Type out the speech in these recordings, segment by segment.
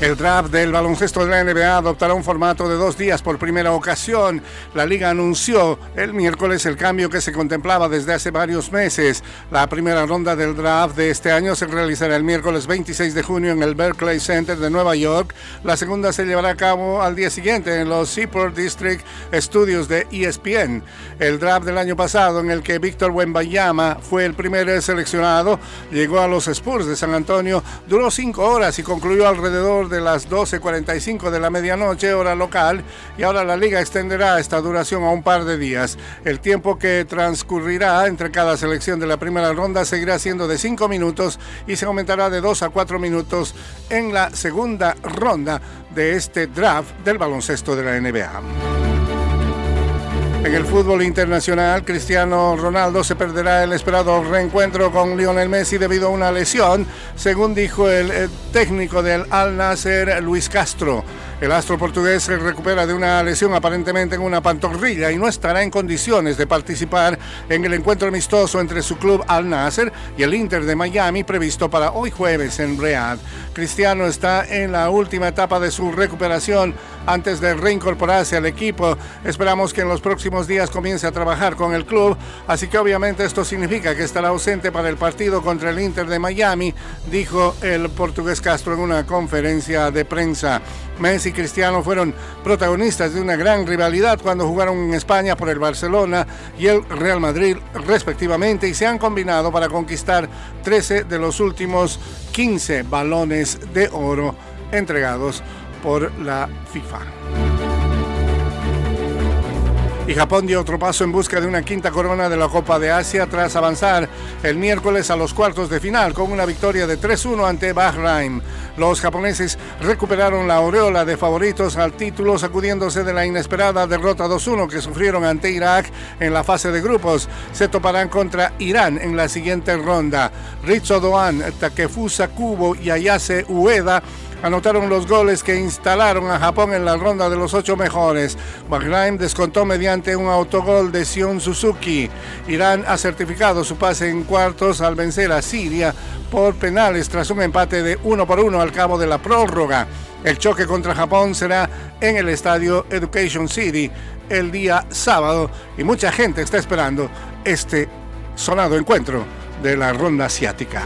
El draft del baloncesto de la NBA adoptará un formato de dos días por primera ocasión. La liga anunció el miércoles el cambio que se contemplaba desde hace varios meses. La primera ronda del draft de este año se realizará el miércoles 26 de junio en el Berkeley Center de Nueva York. La segunda se llevará a cabo al día siguiente en los Seaport District Studios de ESPN. El draft del año pasado, en el que Víctor Wembayama fue el primer seleccionado, llegó a los Spurs de San Antonio, duró cinco horas y concluyó alrededor de las 12.45 de la medianoche, hora local, y ahora la liga extenderá esta duración a un par de días. El tiempo que transcurrirá entre cada selección de la primera ronda seguirá siendo de 5 minutos y se aumentará de 2 a 4 minutos en la segunda ronda de este draft del baloncesto de la NBA. En el fútbol internacional, Cristiano Ronaldo se perderá el esperado reencuentro con Lionel Messi debido a una lesión, según dijo el eh, técnico del Al Nasser, Luis Castro. El astro portugués se recupera de una lesión aparentemente en una pantorrilla y no estará en condiciones de participar en el encuentro amistoso entre su club Al Nasser y el Inter de Miami previsto para hoy jueves en Riyadh. Cristiano está en la última etapa de su recuperación antes de reincorporarse al equipo. Esperamos que en los próximos días comience a trabajar con el club, así que obviamente esto significa que estará ausente para el partido contra el Inter de Miami, dijo el portugués Castro en una conferencia de prensa. Messi y Cristiano fueron protagonistas de una gran rivalidad cuando jugaron en España por el Barcelona y el Real Madrid respectivamente y se han combinado para conquistar 13 de los últimos 15 balones de oro entregados por la FIFA. Y Japón dio otro paso en busca de una quinta corona de la Copa de Asia tras avanzar el miércoles a los cuartos de final con una victoria de 3-1 ante Bahrain. Los japoneses recuperaron la aureola de favoritos al título sacudiéndose de la inesperada derrota 2-1 que sufrieron ante Irak en la fase de grupos. Se toparán contra Irán en la siguiente ronda. Ritsu Doan, Takefusa Kubo y Ayase Ueda anotaron los goles que instalaron a Japón en la ronda de los ocho mejores. Bahrain descontó mediante un autogol de Sion Suzuki. Irán ha certificado su pase en cuartos al vencer a Siria por penales tras un empate de uno por uno al cabo de la prórroga. El choque contra Japón será en el estadio Education City el día sábado y mucha gente está esperando este sonado encuentro de la ronda asiática.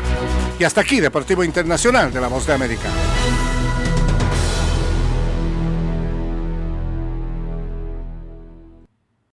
Y hasta aquí, Deportivo Internacional de la Voz de América.